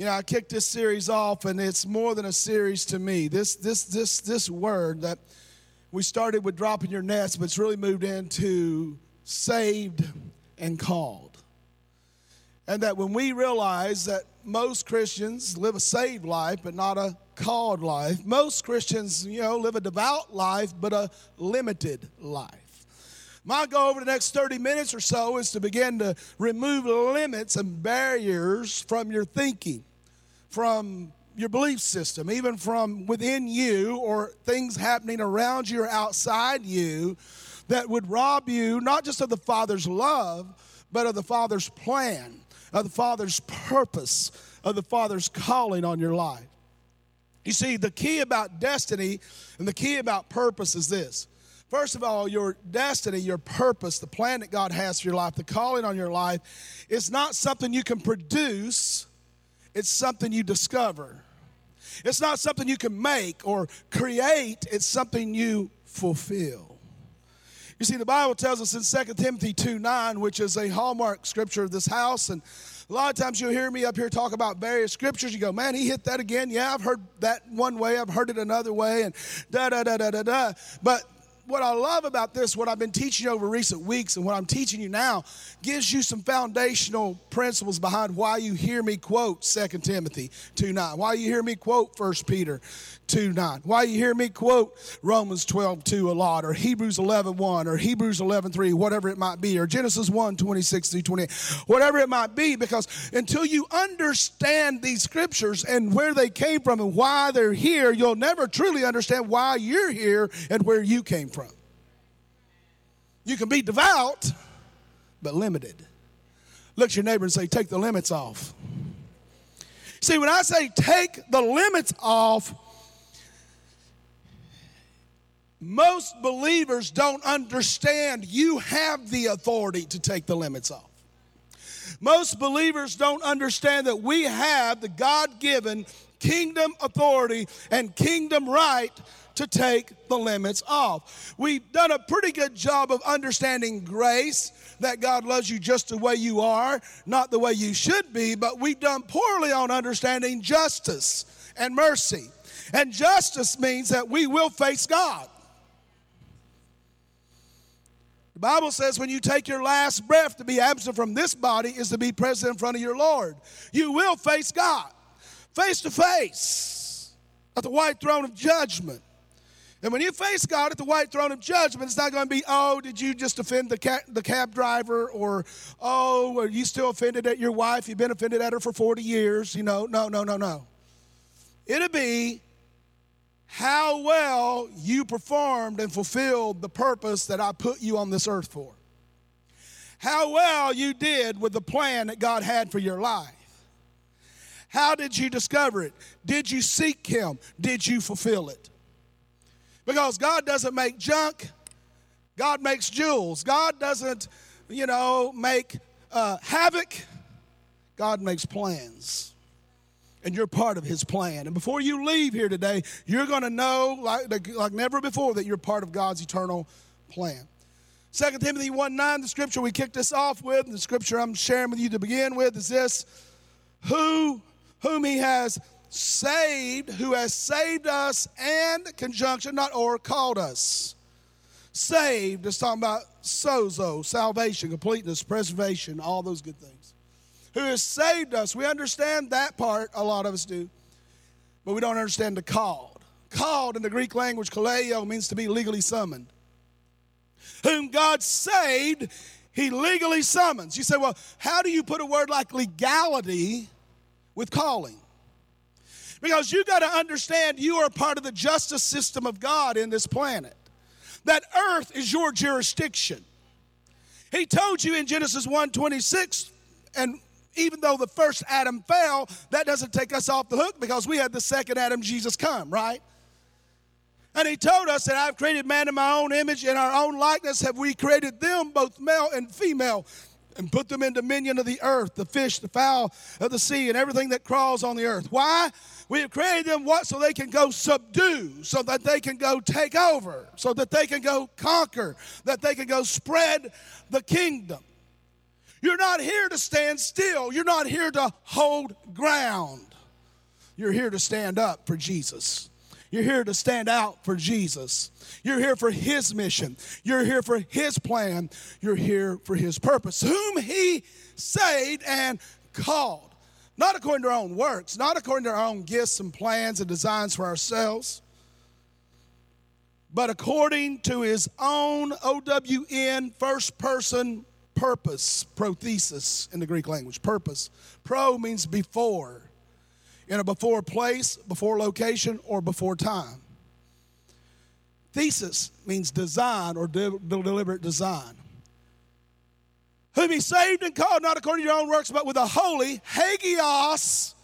you know, I kicked this series off, and it's more than a series to me. This, this, this, this word that we started with dropping your nets, but it's really moved into saved and called. And that when we realize that most Christians live a saved life, but not a called life, most Christians, you know, live a devout life, but a limited life. My goal over the next 30 minutes or so is to begin to remove limits and barriers from your thinking, from your belief system, even from within you or things happening around you or outside you that would rob you not just of the Father's love, but of the Father's plan, of the Father's purpose, of the Father's calling on your life. You see, the key about destiny and the key about purpose is this First of all, your destiny, your purpose, the plan that God has for your life, the calling on your life, is not something you can produce, it's something you discover. It's not something you can make or create, it's something you fulfill. You see, the Bible tells us in 2 Timothy 2 9, which is a hallmark scripture of this house, and a lot of times you'll hear me up here talk about various scriptures. You go, man, he hit that again. Yeah, I've heard that one way, I've heard it another way, and da da da da da da. But what I love about this, what I've been teaching over recent weeks, and what I'm teaching you now, gives you some foundational principles behind why you hear me quote 2 Timothy 2 9, why you hear me quote 1 Peter 2 9, why you hear me quote Romans 12 2 a lot, or Hebrews 11 1, or Hebrews 11 3, whatever it might be, or Genesis 1 26 through 28, whatever it might be, because until you understand these scriptures and where they came from and why they're here, you'll never truly understand why you're here and where you came from. You can be devout, but limited. Look at your neighbor and say, Take the limits off. See, when I say take the limits off, most believers don't understand you have the authority to take the limits off. Most believers don't understand that we have the God given kingdom authority and kingdom right to take the limits off. We've done a pretty good job of understanding grace, that God loves you just the way you are, not the way you should be, but we've done poorly on understanding justice and mercy. And justice means that we will face God. The Bible says when you take your last breath to be absent from this body is to be present in front of your Lord. You will face God face to face at the white throne of judgment. And when you face God at the white throne of judgment, it's not going to be, oh, did you just offend the, cab, the cab driver? Or, oh, are you still offended at your wife? You've been offended at her for 40 years. You know, no, no, no, no. It'll be how well you performed and fulfilled the purpose that I put you on this earth for. How well you did with the plan that God had for your life. How did you discover it? Did you seek Him? Did you fulfill it? Because God doesn't make junk, God makes jewels. God doesn't, you know, make uh, havoc, God makes plans. And you're part of his plan. And before you leave here today, you're going to know, like, like never before, that you're part of God's eternal plan. 2 Timothy 1 9, the scripture we kicked this off with, the scripture I'm sharing with you to begin with is this Who, whom he has saved, who has saved us and conjunction, not or, called us. Saved is talking about sozo, salvation, completeness, preservation, all those good things. Who has saved us. We understand that part, a lot of us do, but we don't understand the called. Called in the Greek language, kaleo, means to be legally summoned. Whom God saved, he legally summons. You say, well, how do you put a word like legality with calling? Because you got to understand you are part of the justice system of God in this planet. That earth is your jurisdiction. He told you in Genesis 1:26 and even though the first Adam fell, that doesn't take us off the hook because we had the second Adam Jesus come, right? And he told us that I've created man in my own image, in our own likeness have we created them, both male and female and put them in dominion of the earth, the fish, the fowl of the sea, and everything that crawls on the earth. Why? We have created them what? So they can go subdue, so that they can go take over, so that they can go conquer, that they can go spread the kingdom. You're not here to stand still. You're not here to hold ground. You're here to stand up for Jesus. You're here to stand out for Jesus. You're here for His mission. You're here for His plan. You're here for His purpose, whom He saved and called. Not according to our own works, not according to our own gifts and plans and designs for ourselves, but according to His own OWN first person purpose, prothesis in the Greek language. Purpose. Pro means before, in a before place, before location, or before time. Thesis means design or de- deliberate design. Whom he saved and called, not according to your own works, but with a holy hagios,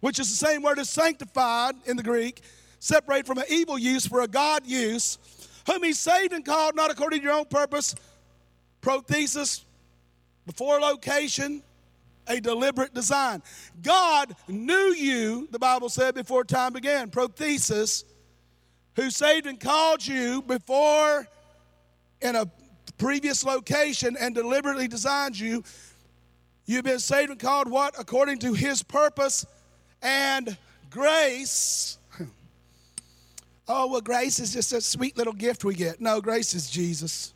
which is the same word as sanctified in the Greek, separate from an evil use for a God use, whom he saved and called, not according to your own purpose, prothesis, before location, a deliberate design. God knew you, the Bible said, before time began. Prothesis, who saved and called you before in a previous location and deliberately designed you. You've been saved and called what? According to his purpose and grace. Oh, well, grace is just a sweet little gift we get. No, grace is Jesus.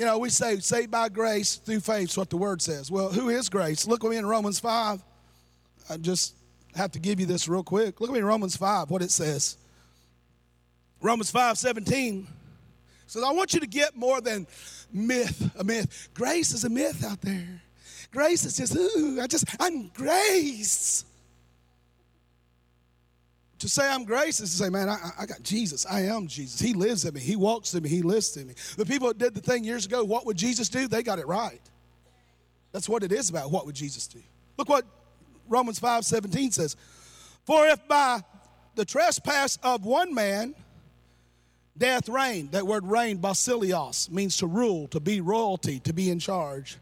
You know, we say saved by grace through faith, is what the word says. Well, who is grace? Look with me in Romans 5. I just have to give you this real quick. Look at me in Romans 5, what it says. Romans 5 17 says, I want you to get more than myth, a myth. Grace is a myth out there. Grace is just, ooh, I just, I'm grace. To say I'm grace is to say, man, I, I got Jesus. I am Jesus. He lives in me. He walks in me. He lives in me. The people that did the thing years ago, what would Jesus do? They got it right. That's what it is about. What would Jesus do? Look what Romans 5 17 says. For if by the trespass of one man death reigned, that word reign, basilios, means to rule, to be royalty, to be in charge.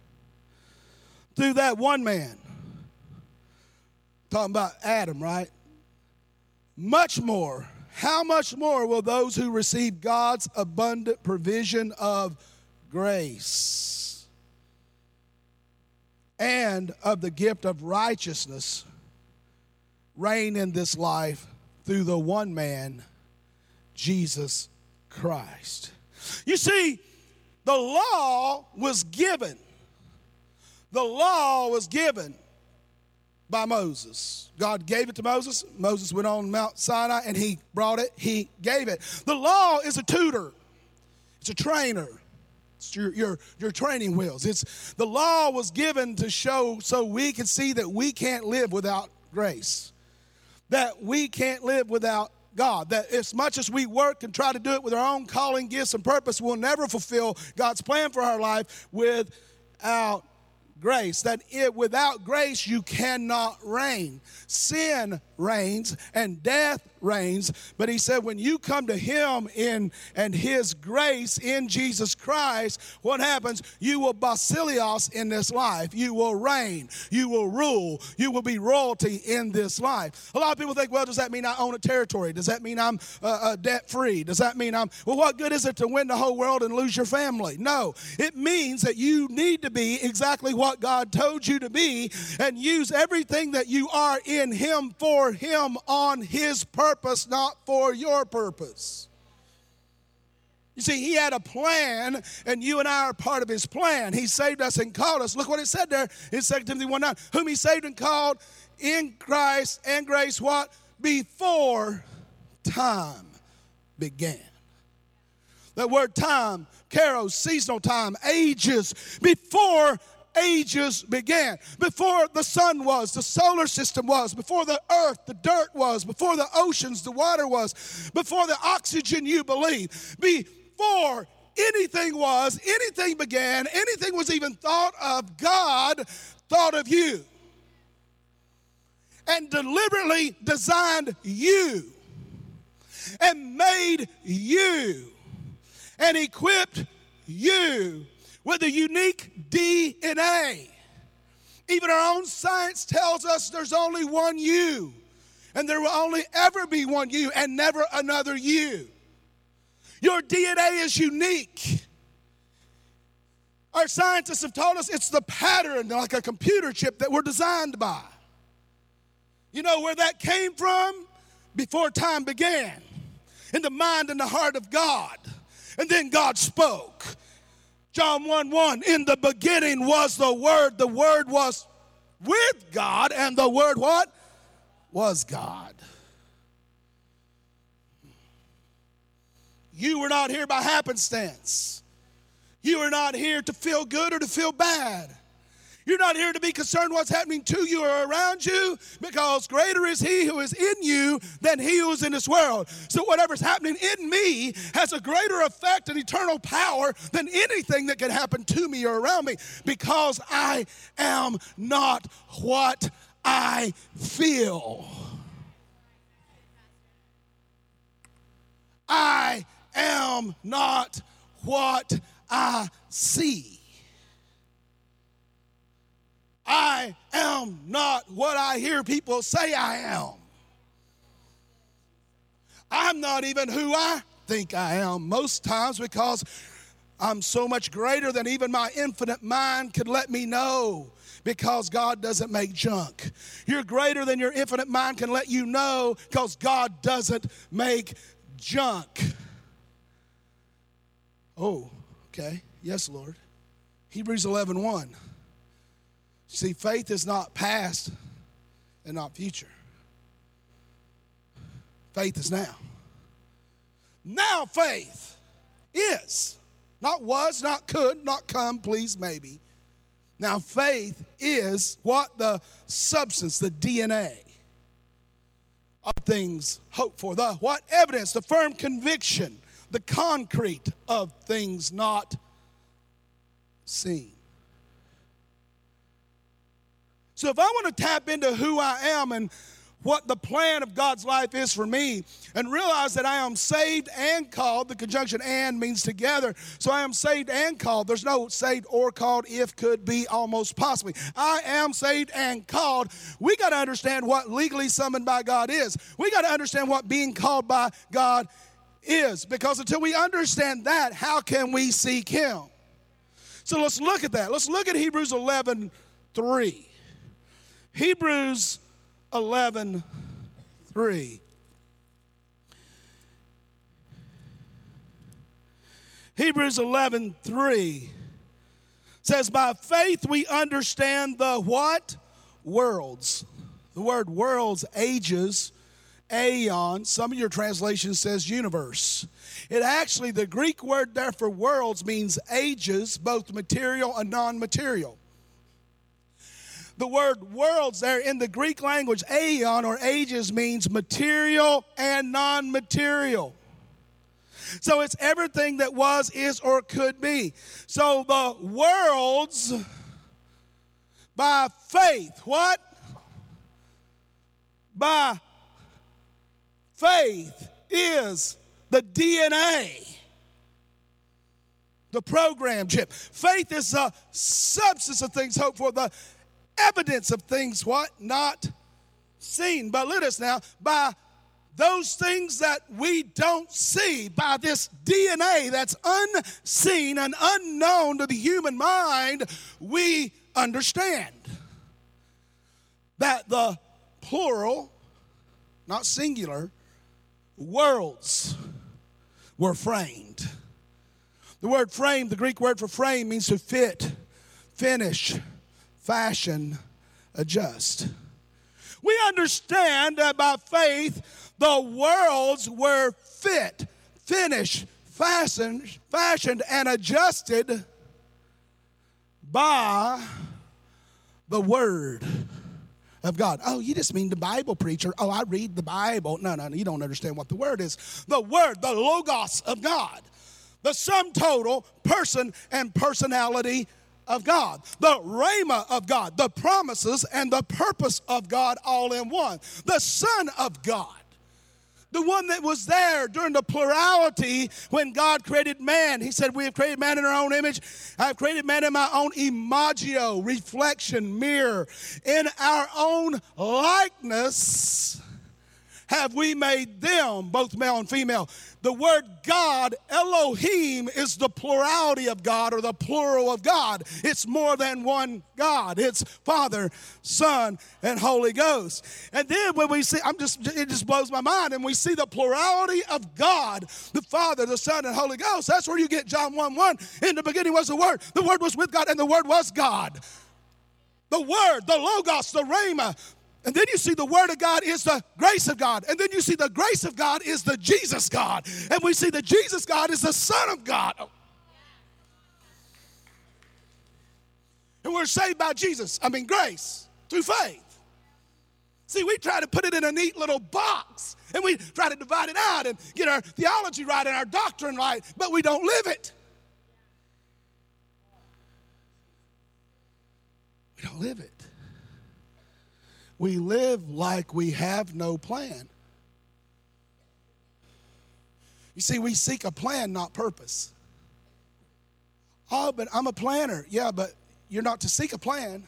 Through that one man, talking about Adam, right? Much more, how much more will those who receive God's abundant provision of grace and of the gift of righteousness reign in this life through the one man, Jesus Christ? You see, the law was given. The law was given by Moses. God gave it to Moses. Moses went on Mount Sinai and he brought it, he gave it. The law is a tutor, it's a trainer. It's your, your, your training wheels. It's the law was given to show so we can see that we can't live without grace. That we can't live without God. That as much as we work and try to do it with our own calling, gifts, and purpose, we'll never fulfill God's plan for our life without grace. That it, without grace, you cannot reign. Sin reigns and death reigns. But he said, when you come to him in and his grace in Jesus Christ, what happens? You will basilios in this life. You will reign. You will rule. You will be royalty in this life. A lot of people think, well, does that mean I own a territory? Does that mean I'm uh, uh, debt free? Does that mean I'm, well, what good is it to win the whole world and lose your family? No, it means that you need to be exactly what God told you to be and use everything that you are in him for him on his purpose, not for your purpose. You see, he had a plan, and you and I are part of his plan. He saved us and called us. Look what it said there in 2 Timothy 1 9. Whom he saved and called in Christ and grace, what? Before time began. That word time, kairos, seasonal time, ages, before ages began. Before the sun was, the solar system was, before the earth, the dirt was, before the oceans, the water was, before the oxygen you believe, before anything was, anything began, anything was even thought of, God thought of you and deliberately designed you and made you and equipped you with a unique DNA. Even our own science tells us there's only one you, and there will only ever be one you and never another you. Your DNA is unique. Our scientists have told us it's the pattern, like a computer chip that we're designed by. You know where that came from? Before time began, in the mind and the heart of God. And then God spoke. John 1 1, in the beginning was the Word. The Word was with God, and the Word what? Was God. You were not here by happenstance. You are not here to feel good or to feel bad. You're not here to be concerned what's happening to you or around you because greater is he who is in you than he who is in this world. So whatever's happening in me has a greater effect and eternal power than anything that can happen to me or around me because I am not what I feel. I am not what I see. I am not what I hear people say I am. I'm not even who I think I am most times because I'm so much greater than even my infinite mind could let me know because God doesn't make junk. You're greater than your infinite mind can let you know because God doesn't make junk. Oh, okay. Yes, Lord. Hebrews 11 1. See, faith is not past and not future. Faith is now. Now faith is. Not was, not could, not come, please, maybe. Now faith is what the substance, the DNA of things hoped for. The what evidence, the firm conviction, the concrete of things not seen. So if I want to tap into who I am and what the plan of God's life is for me and realize that I am saved and called. The conjunction and means together. So I am saved and called. There's no saved or called, if, could be, almost, possibly. I am saved and called. We got to understand what legally summoned by God is. We got to understand what being called by God is. Because until we understand that, how can we seek Him? So let's look at that. Let's look at Hebrews 11 3. Hebrews 11 3. Hebrews 11 3 says, By faith we understand the what? Worlds. The word worlds, ages, aeon. Some of your translations says universe. It actually, the Greek word there for worlds means ages, both material and non material. The word worlds there in the Greek language, aeon or ages, means material and non material. So it's everything that was, is, or could be. So the worlds, by faith, what? By faith is the DNA, the program chip. Faith is a substance of things hoped for, the evidence of things what? Not seen. But let us now, by those things that we don't see, by this DNA that's unseen and unknown to the human mind, we understand that the plural, not singular, worlds were framed. The word frame, the Greek word for frame, means to fit, finish, fashion, adjust. We understand that by faith, the worlds were fit, finished, fastened, fashioned, and adjusted by the Word of God. Oh, you just mean the Bible preacher. Oh, I read the Bible. No, no, no, you don't understand what the Word is. The Word, the Logos of God, the sum total person and personality of God, the Rhema of God, the promises and the purpose of God all in one, the Son of God. The one that was there during the plurality when God created man. He said, We have created man in our own image. I have created man in my own imagio, reflection, mirror. In our own likeness have we made them, both male and female. The word God, Elohim, is the plurality of God or the plural of God. It's more than one God. It's Father, Son, and Holy Ghost. And then when we see, I'm just, it just blows my mind, and we see the plurality of God, the Father, the Son, and Holy Ghost. That's where you get John 1 1. In the beginning was the Word. The Word was with God, and the Word was God. The Word, the Logos, the Rhema, and then you see the Word of God is the grace of God. And then you see the grace of God is the Jesus God. And we see the Jesus God is the Son of God. And we're saved by Jesus, I mean, grace, through faith. See, we try to put it in a neat little box and we try to divide it out and get our theology right and our doctrine right, but we don't live it. We don't live it we live like we have no plan. You see, we seek a plan, not purpose. Oh, but I'm a planner. Yeah, but you're not to seek a plan.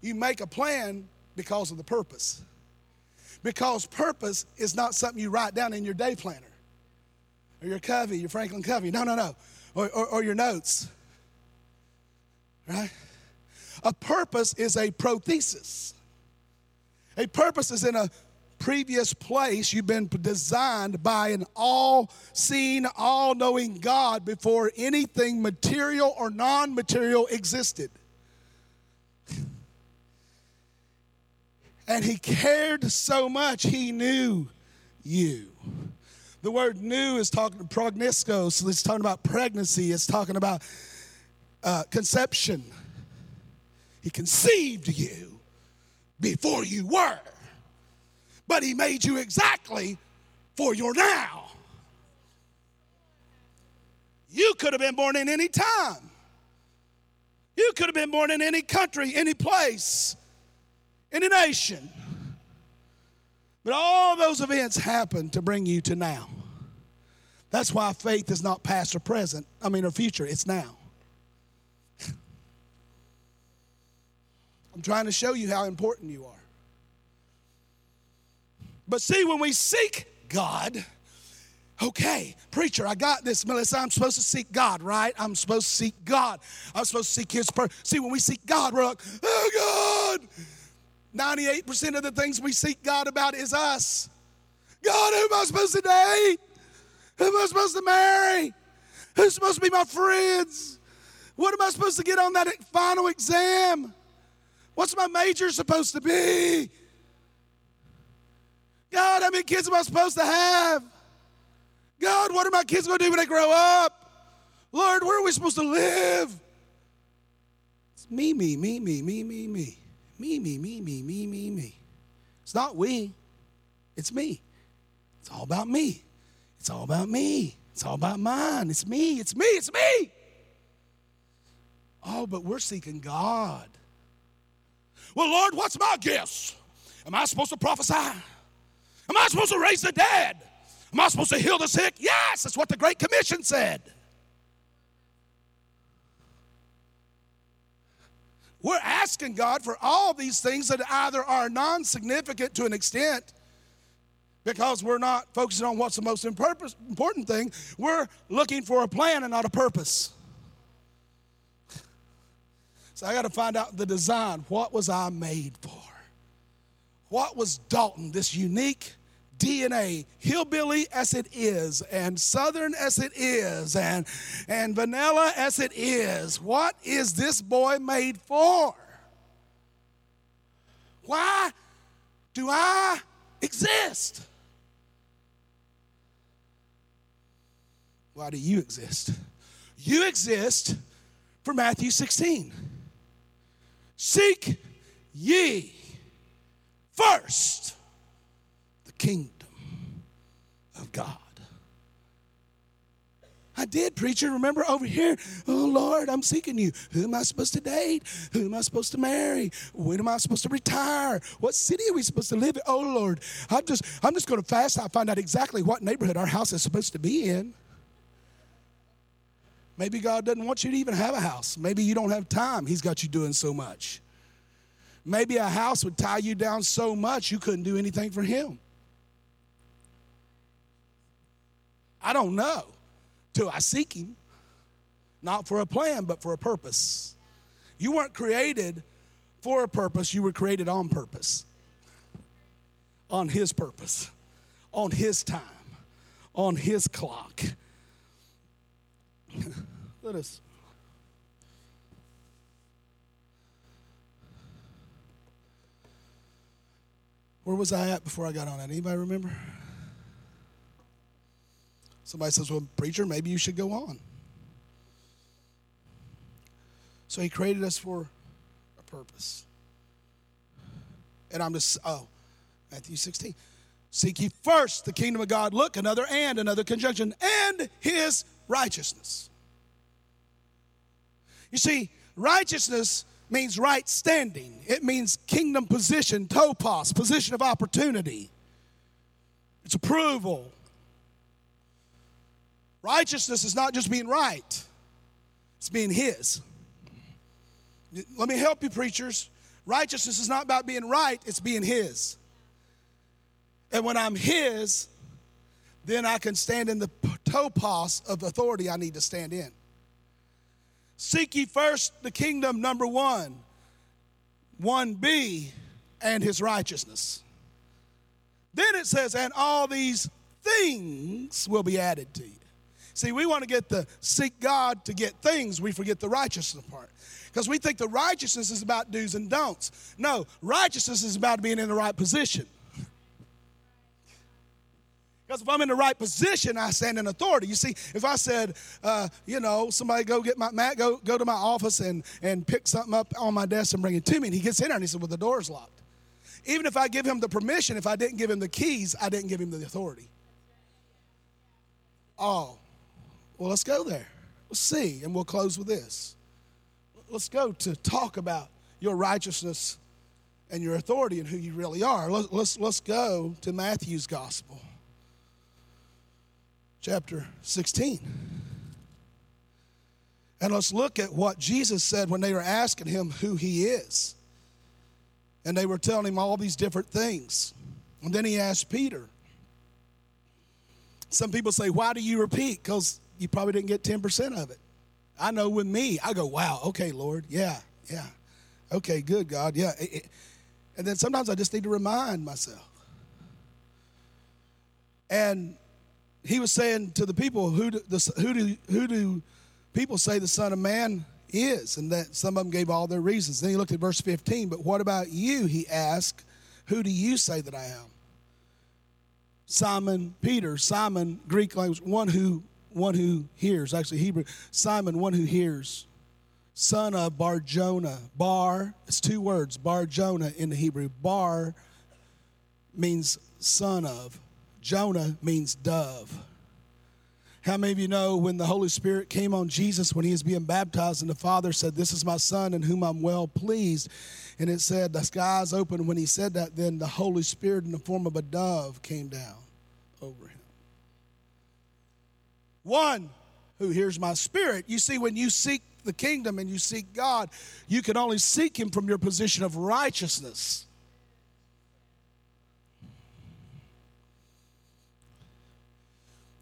You make a plan because of the purpose. Because purpose is not something you write down in your day planner or your Covey, your Franklin Covey. No, no, no. Or, or, or your notes. Right? A purpose is a prothesis. A purpose is in a previous place. You've been designed by an all seeing, all knowing God before anything material or non material existed. And He cared so much, He knew you. The word knew is talking progniskos, it's talking about pregnancy, it's talking about uh, conception. He conceived you before you were. But He made you exactly for your now. You could have been born in any time. You could have been born in any country, any place, any nation. But all those events happened to bring you to now. That's why faith is not past or present, I mean, or future, it's now. I'm trying to show you how important you are. But see, when we seek God, okay, preacher, I got this, Melissa. I'm supposed to seek God, right? I'm supposed to seek God. I'm supposed to seek His person. See, when we seek God, we're like, oh God. 98% of the things we seek God about is us. God, who am I supposed to date? Who am I supposed to marry? Who's supposed to be my friends? What am I supposed to get on that final exam? What's my major supposed to be? God, how many kids am I supposed to have? God, what are my kids going to do when they grow up? Lord, where are we supposed to live? It's me, me, me, me, me, me, me. Me, me, me, me, me, me, me. It's not we, it's me. It's all about me. It's all about me. It's all about mine. It's me, it's me, it's me. Oh, but we're seeking God. Well, Lord, what's my gifts? Am I supposed to prophesy? Am I supposed to raise the dead? Am I supposed to heal the sick? Yes, that's what the Great Commission said. We're asking God for all these things that either are non significant to an extent because we're not focusing on what's the most important thing. We're looking for a plan and not a purpose. So I got to find out the design. What was I made for? What was Dalton, this unique DNA, hillbilly as it is, and southern as it is, and, and vanilla as it is, what is this boy made for? Why do I exist? Why do you exist? You exist for Matthew 16. Seek ye first the kingdom of God. I did, preacher. Remember over here, oh Lord, I'm seeking you. Who am I supposed to date? Who am I supposed to marry? When am I supposed to retire? What city are we supposed to live in? Oh Lord, I'm just I'm just going to fast. I find out exactly what neighborhood our house is supposed to be in. Maybe God doesn't want you to even have a house. Maybe you don't have time. He's got you doing so much. Maybe a house would tie you down so much you couldn't do anything for Him. I don't know till I seek Him. Not for a plan, but for a purpose. You weren't created for a purpose, you were created on purpose. On His purpose, on His time, on His clock. Let us. Where was I at before I got on that? Anybody remember? Somebody says, Well, preacher, maybe you should go on. So he created us for a purpose. And I'm just, oh, Matthew 16. Seek ye first the kingdom of God. Look, another and, another conjunction, and his righteousness. You see, righteousness means right standing, it means kingdom position, topos, position of opportunity. It's approval. Righteousness is not just being right, it's being His. Let me help you, preachers. Righteousness is not about being right, it's being His. And when I'm His, then I can stand in the topos of authority I need to stand in. Seek ye first the kingdom, number one, 1b, and his righteousness. Then it says, and all these things will be added to you. See, we want to get the seek God to get things, we forget the righteousness part. Because we think the righteousness is about do's and don'ts. No, righteousness is about being in the right position. Because if I'm in the right position, I stand in authority. You see, if I said, uh, you know, somebody go get my Matt, go go to my office and and pick something up on my desk and bring it to me, and he gets in there and he said, well, the door's locked. Even if I give him the permission, if I didn't give him the keys, I didn't give him the authority. Oh, well, let's go there. Let's see, and we'll close with this. Let's go to talk about your righteousness and your authority and who you really are. Let's, let's go to Matthew's gospel chapter 16. And let's look at what Jesus said when they were asking him who he is. And they were telling him all these different things. And then he asked Peter. Some people say, Why do you repeat? Because you probably didn't get 10% of it. I know with me, I go, Wow, okay, Lord. Yeah, yeah. Okay, good, God. Yeah. And then sometimes I just need to remind myself. And he was saying to the people, who do, the, who, do, who do people say the Son of Man is? And that some of them gave all their reasons. Then he looked at verse 15, but what about you? He asked, who do you say that I am? Simon Peter, Simon, Greek language, one who one who hears, actually Hebrew, Simon, one who hears, son of Bar Jonah. Bar, it's two words, Bar Jonah in the Hebrew. Bar means son of. Jonah means dove. How many of you know when the Holy Spirit came on Jesus when he was being baptized, and the Father said, This is my Son in whom I'm well pleased? And it said, The skies opened. When he said that, then the Holy Spirit in the form of a dove came down over him. One who hears my spirit. You see, when you seek the kingdom and you seek God, you can only seek him from your position of righteousness.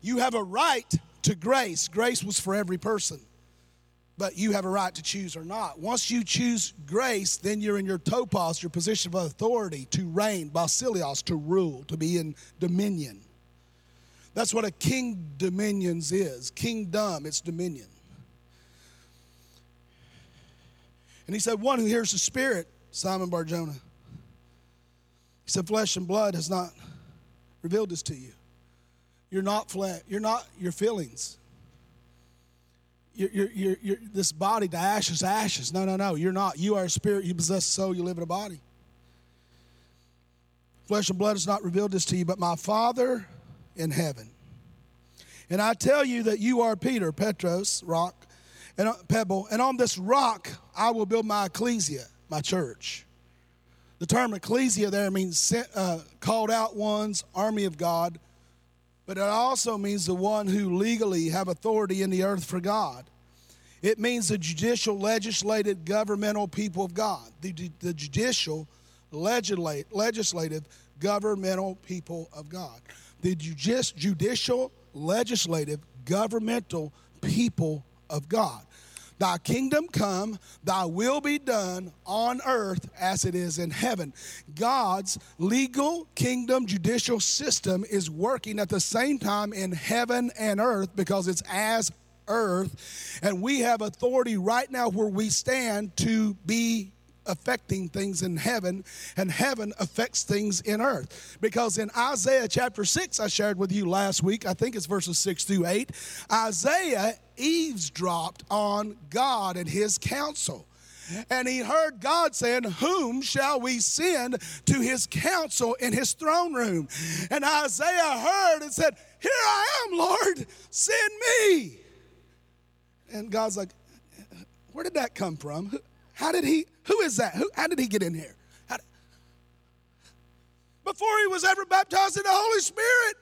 You have a right to grace. Grace was for every person, but you have a right to choose or not. Once you choose grace, then you're in your topos, your position of authority to reign, basilios, to rule, to be in dominion. That's what a king dominions is. Kingdom, it's dominion. And he said, One who hears the Spirit, Simon Barjona. He said, Flesh and blood has not revealed this to you. You're not flesh. You're not your feelings. You're, you're, you're, you're, this body, the ashes, ashes. No, no, no. You're not. You are a spirit. You possess a soul. You live in a body. Flesh and blood has not revealed this to you, but my Father in heaven. And I tell you that you are Peter, Petros, rock, and uh, pebble, and on this rock I will build my ecclesia, my church. The term ecclesia there means uh, called out ones, army of God but it also means the one who legally have authority in the earth for God. It means the judicial, legislative, governmental people of God. The, the judicial, legislative, governmental people of God. The judicial, legislative, governmental people of God. Thy kingdom come, thy will be done on earth as it is in heaven. God's legal kingdom judicial system is working at the same time in heaven and earth because it's as earth. And we have authority right now where we stand to be affecting things in heaven, and heaven affects things in earth. Because in Isaiah chapter 6, I shared with you last week, I think it's verses 6 through 8, Isaiah eavesdropped on God and his counsel. And he heard God saying, Whom shall we send to his council in his throne room? And Isaiah heard and said, Here I am, Lord, send me. And God's like, Where did that come from? How did he, who is that? Who, how did he get in here? Did, before he was ever baptized in the Holy Spirit.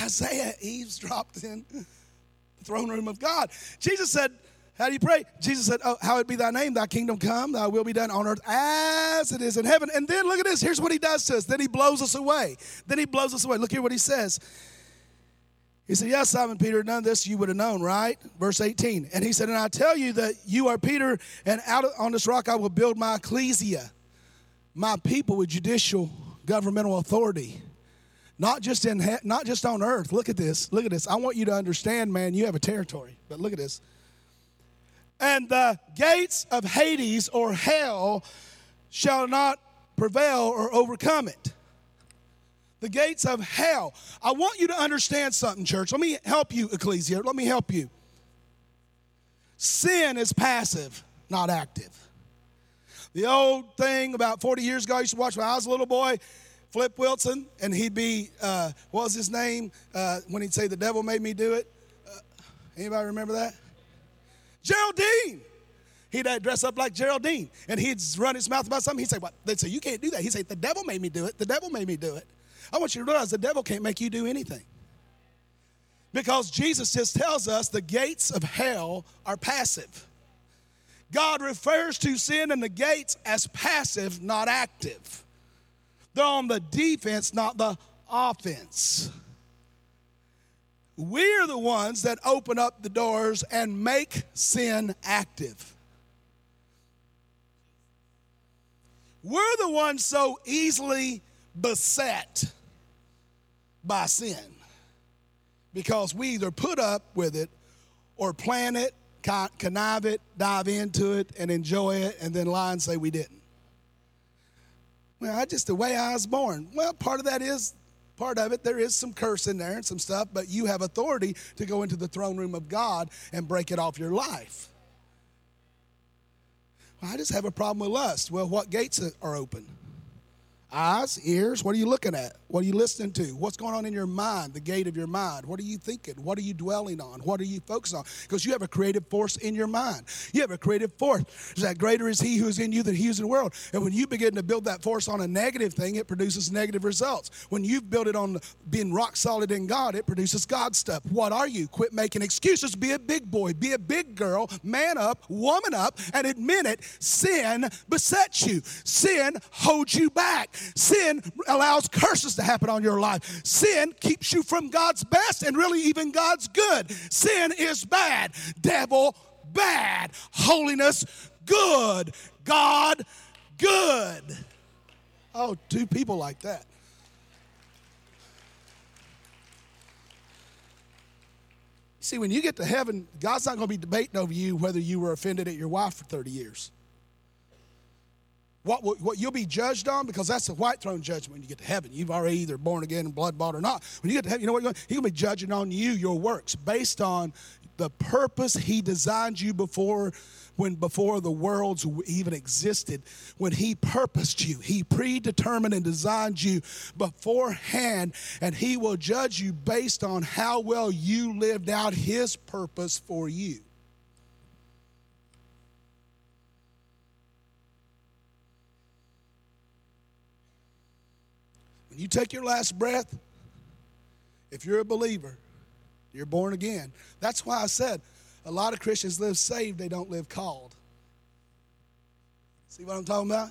Isaiah eavesdropped in the throne room of God. Jesus said, How do you pray? Jesus said, Oh, how it be thy name, thy kingdom come, thy will be done on earth as it is in heaven. And then look at this. Here's what he does to us. Then he blows us away. Then he blows us away. Look here what he says. He said, Yes, Simon Peter, none of this you would have known, right? Verse 18. And he said, And I tell you that you are Peter, and out on this rock I will build my ecclesia, my people with judicial governmental authority not just in not just on earth. Look at this. Look at this. I want you to understand, man, you have a territory. But look at this. And the gates of Hades or hell shall not prevail or overcome it. The gates of hell. I want you to understand something, church. Let me help you, Ecclesia. Let me help you. Sin is passive, not active. The old thing about 40 years ago, I used to watch when I was a little boy Flip Wilson, and he'd be, uh, what was his name uh, when he'd say, The devil made me do it? Uh, anybody remember that? Geraldine. He'd dress up like Geraldine, and he'd run his mouth about something. He'd say, What? They'd say, You can't do that. He'd say, The devil made me do it. The devil made me do it. I want you to realize the devil can't make you do anything. Because Jesus just tells us the gates of hell are passive. God refers to sin and the gates as passive, not active. They're on the defense, not the offense. We're the ones that open up the doors and make sin active. We're the ones so easily beset by sin because we either put up with it or plan it, connive it, dive into it, and enjoy it, and then lie and say we didn't. Well, I just the way I was born. Well, part of that is part of it. There is some curse in there and some stuff, but you have authority to go into the throne room of God and break it off your life. Well, I just have a problem with lust. Well, what gates are open? Eyes, ears, what are you looking at? What are you listening to? What's going on in your mind, the gate of your mind? What are you thinking? What are you dwelling on? What are you focused on? Because you have a creative force in your mind. You have a creative force. Is that greater is He who is in you than He who is in the world. And when you begin to build that force on a negative thing, it produces negative results. When you've built it on being rock solid in God, it produces God stuff. What are you? Quit making excuses. Be a big boy. Be a big girl. Man up, woman up, and admit it. Sin besets you. Sin holds you back. Sin allows curses to happen on your life. Sin keeps you from God's best and really even God's good. Sin is bad. Devil, bad. Holiness, good. God, good. Oh, two people like that. See, when you get to heaven, God's not going to be debating over you whether you were offended at your wife for 30 years what, what, you'll be judged on, because that's the white throne judgment when you get to heaven. You've already either born again and blood bought or not. When you get to heaven, you know what? He's going to be judging on you, your works, based on the purpose he designed you before when before the worlds even existed when he purposed you he predetermined and designed you beforehand and he will judge you based on how well you lived out his purpose for you you take your last breath, if you're a believer, you're born again. That's why I said a lot of Christians live saved, they don't live called. See what I'm talking about?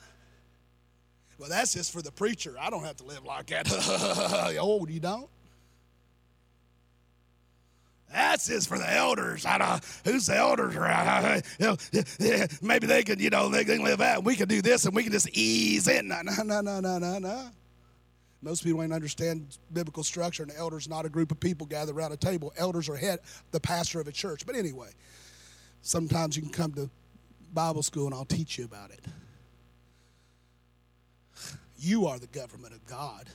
Well, that's just for the preacher. I don't have to live like that. oh, you don't? That's just for the elders. I don't, who's the elders maybe they could, you know, they can live out. We can do this and we can just ease in. No, no, no, no, no, no. Most people don't understand biblical structure, and elders not a group of people gathered around a table. Elders are head, the pastor of a church. But anyway, sometimes you can come to Bible school and I'll teach you about it. You are the government of God.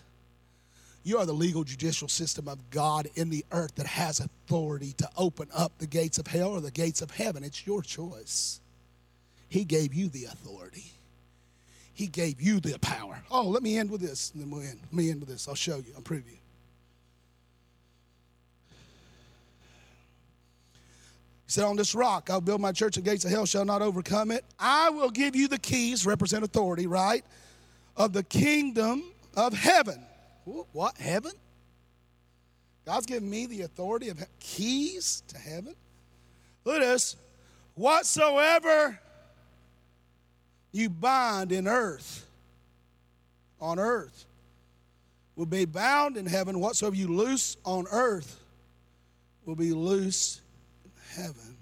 You are the legal judicial system of God in the earth that has authority to open up the gates of hell or the gates of heaven. It's your choice. He gave you the authority. He gave you the power. Oh, let me end with this, and then we'll end. Let me end with this. I'll show you. I'll prove you. He said, On this rock I'll build my church, the gates of hell shall not overcome it. I will give you the keys, represent authority, right? Of the kingdom of heaven. What? Heaven? God's given me the authority of keys to heaven. Look at this. Whatsoever you bind in earth, on earth, will be bound in heaven. Whatsoever you loose on earth will be loose in heaven.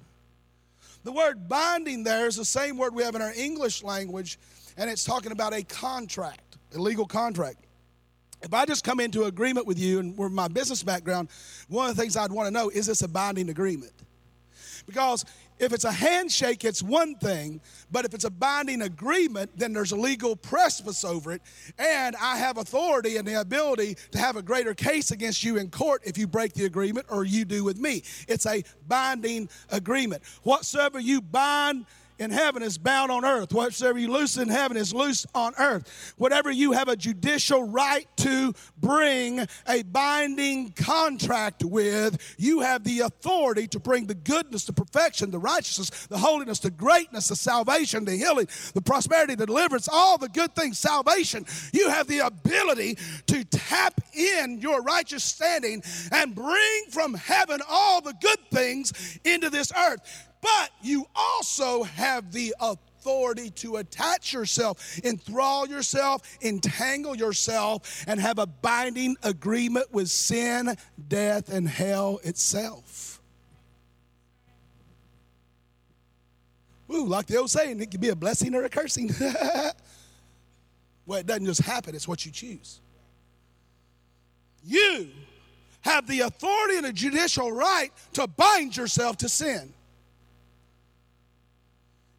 The word binding there is the same word we have in our English language, and it's talking about a contract, a legal contract. If I just come into agreement with you and with my business background, one of the things I'd want to know is this a binding agreement? Because if it's a handshake, it's one thing, but if it's a binding agreement, then there's a legal precipice over it, and I have authority and the ability to have a greater case against you in court if you break the agreement or you do with me. It's a binding agreement. Whatsoever you bind in heaven is bound on earth. Whatsoever you loose in heaven is loose on earth. Whatever you have a judicial right to bring a binding contract with, you have the authority to bring the goodness, the perfection, the righteousness, the holiness, the greatness, the salvation, the healing, the prosperity, the deliverance, all the good things, salvation. You have the ability to tap in your righteous standing and bring from heaven all the good things into this earth. But you also have the authority to attach yourself, enthrall yourself, entangle yourself, and have a binding agreement with sin, death, and hell itself. Ooh, like the old saying, it can be a blessing or a cursing. well, it doesn't just happen, it's what you choose. You have the authority and the judicial right to bind yourself to sin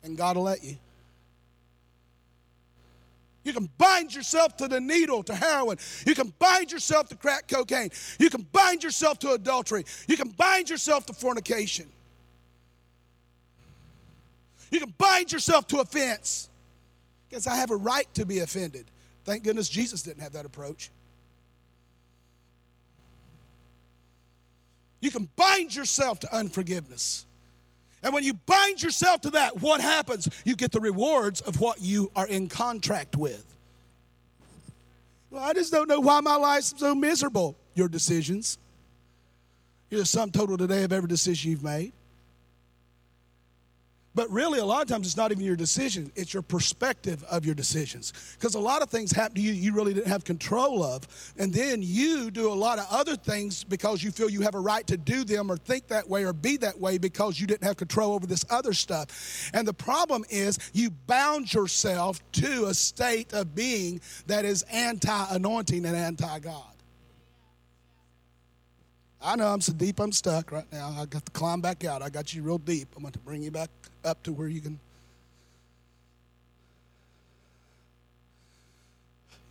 and God will let you. You can bind yourself to the needle, to heroin. You can bind yourself to crack cocaine. You can bind yourself to adultery. You can bind yourself to fornication. You can bind yourself to offense. Because I have a right to be offended. Thank goodness Jesus didn't have that approach. You can bind yourself to unforgiveness. And when you bind yourself to that, what happens? You get the rewards of what you are in contract with. Well, I just don't know why my life's so miserable. Your decisions. You're the sum total today of every decision you've made. But really, a lot of times it's not even your decision, it's your perspective of your decisions. Because a lot of things happen to you you really didn't have control of. And then you do a lot of other things because you feel you have a right to do them or think that way or be that way because you didn't have control over this other stuff. And the problem is you bound yourself to a state of being that is anti anointing and anti God. I know I'm so deep I'm stuck right now. I got to climb back out. I got you real deep. I'm going to bring you back up to where you can.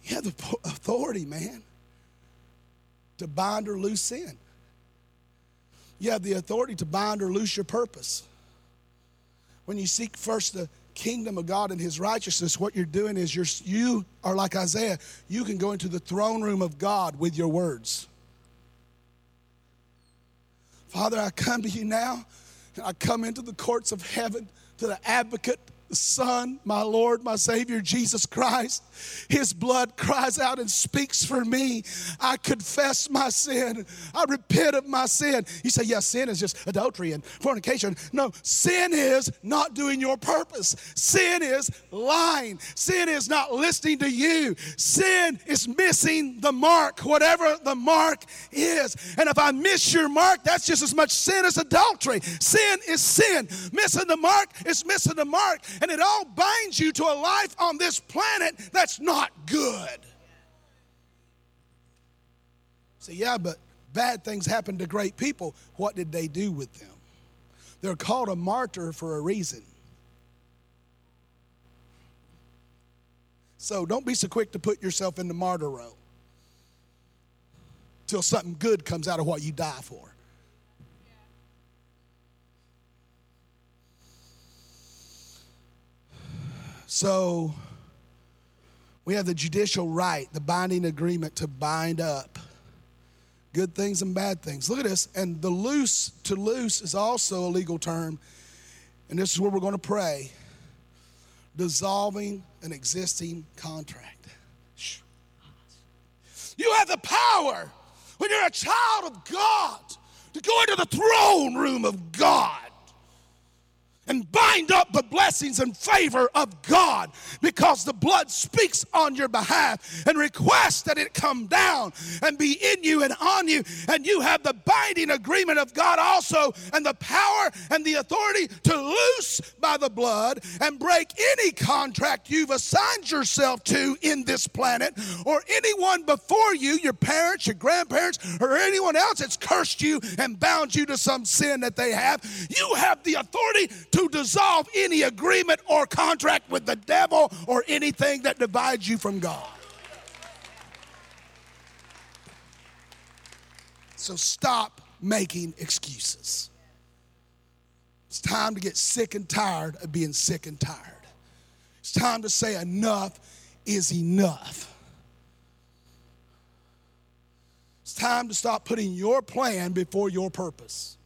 You have the authority, man, to bind or loose sin. You have the authority to bind or loose your purpose. When you seek first the kingdom of God and his righteousness, what you're doing is you're, you are like Isaiah. You can go into the throne room of God with your words. Father, I come to you now, and I come into the courts of heaven to the advocate Son, my Lord, my Savior, Jesus Christ. His blood cries out and speaks for me. I confess my sin. I repent of my sin. You say, yes, sin is just adultery and fornication. No, sin is not doing your purpose. Sin is lying. Sin is not listening to you. Sin is missing the mark, whatever the mark is. And if I miss your mark, that's just as much sin as adultery. Sin is sin. Missing the mark is missing the mark. And it all binds you to a life on this planet that's not good. Say, yeah, but bad things happen to great people. What did they do with them? They're called a martyr for a reason. So don't be so quick to put yourself in the martyr row till something good comes out of what you die for. So we have the judicial right, the binding agreement to bind up good things and bad things. Look at this. And the loose to loose is also a legal term. And this is where we're going to pray dissolving an existing contract. You have the power when you're a child of God to go into the throne room of God and bind up the blessings and favor of God because the blood speaks on your behalf and requests that it come down and be in you and on you. And you have the binding agreement of God also and the power and the authority to loose by the blood and break any contract you've assigned yourself to in this planet or anyone before you, your parents, your grandparents, or anyone else that's cursed you and bound you to some sin that they have. You have the authority to to dissolve any agreement or contract with the devil or anything that divides you from God. So stop making excuses. It's time to get sick and tired of being sick and tired. It's time to say enough is enough. It's time to stop putting your plan before your purpose.